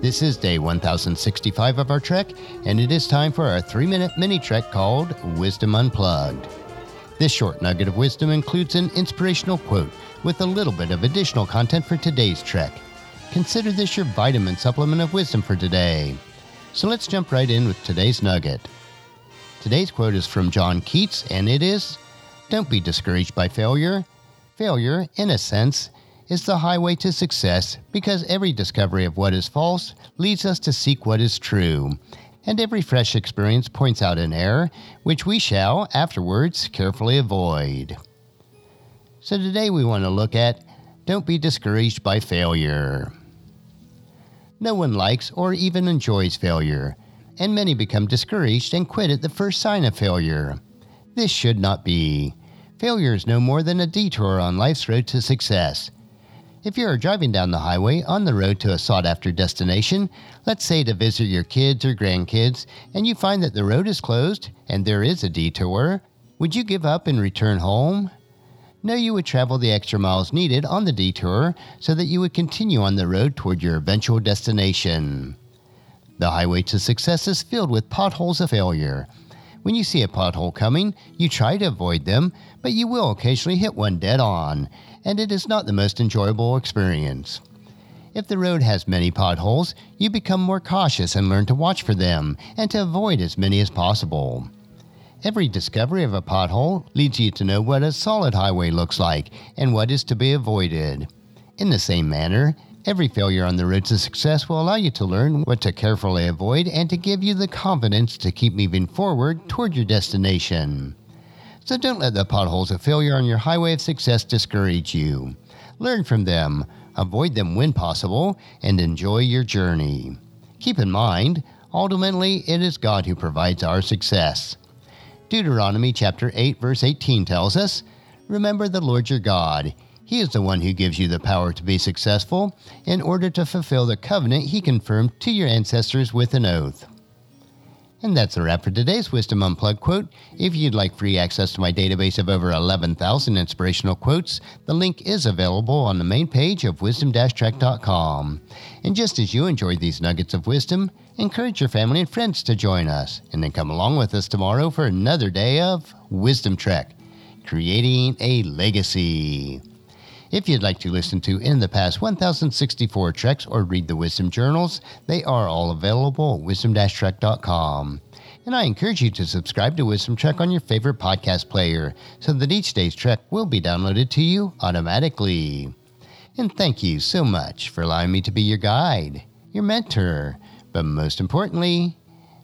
This is day 1065 of our trek, and it is time for our three minute mini trek called Wisdom Unplugged. This short nugget of wisdom includes an inspirational quote with a little bit of additional content for today's trek. Consider this your vitamin supplement of wisdom for today. So let's jump right in with today's nugget. Today's quote is from John Keats, and it is Don't be discouraged by failure. Failure, in a sense, is the highway to success because every discovery of what is false leads us to seek what is true. And every fresh experience points out an error, which we shall, afterwards, carefully avoid. So today we want to look at Don't be discouraged by failure. No one likes or even enjoys failure, and many become discouraged and quit at the first sign of failure. This should not be. Failure is no more than a detour on life's road to success. If you are driving down the highway on the road to a sought after destination, let's say to visit your kids or grandkids, and you find that the road is closed and there is a detour, would you give up and return home? No, you would travel the extra miles needed on the detour so that you would continue on the road toward your eventual destination. The highway to success is filled with potholes of failure. When you see a pothole coming, you try to avoid them, but you will occasionally hit one dead on, and it is not the most enjoyable experience. If the road has many potholes, you become more cautious and learn to watch for them and to avoid as many as possible. Every discovery of a pothole leads you to know what a solid highway looks like and what is to be avoided. In the same manner, every failure on the road to success will allow you to learn what to carefully avoid and to give you the confidence to keep moving forward toward your destination. So don't let the potholes of failure on your highway of success discourage you. Learn from them, avoid them when possible, and enjoy your journey. Keep in mind, ultimately, it is God who provides our success. Deuteronomy chapter 8 verse 18 tells us, Remember the Lord your God. He is the one who gives you the power to be successful in order to fulfill the covenant he confirmed to your ancestors with an oath. And that's a wrap for today's Wisdom Unplugged quote. If you'd like free access to my database of over 11,000 inspirational quotes, the link is available on the main page of wisdom-trek.com. And just as you enjoyed these nuggets of wisdom, encourage your family and friends to join us, and then come along with us tomorrow for another day of Wisdom Trek, creating a legacy. If you'd like to listen to In the Past 1064 Treks or read the Wisdom Journals, they are all available at wisdom-trek.com. And I encourage you to subscribe to Wisdom Trek on your favorite podcast player so that each day's trek will be downloaded to you automatically. And thank you so much for allowing me to be your guide, your mentor, but most importantly,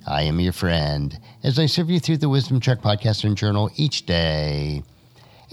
I am your friend as I serve you through the Wisdom Trek podcast and journal each day.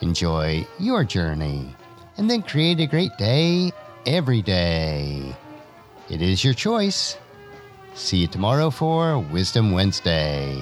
enjoy your journey, and then create a great day every day. It is your choice. See you tomorrow for Wisdom Wednesday.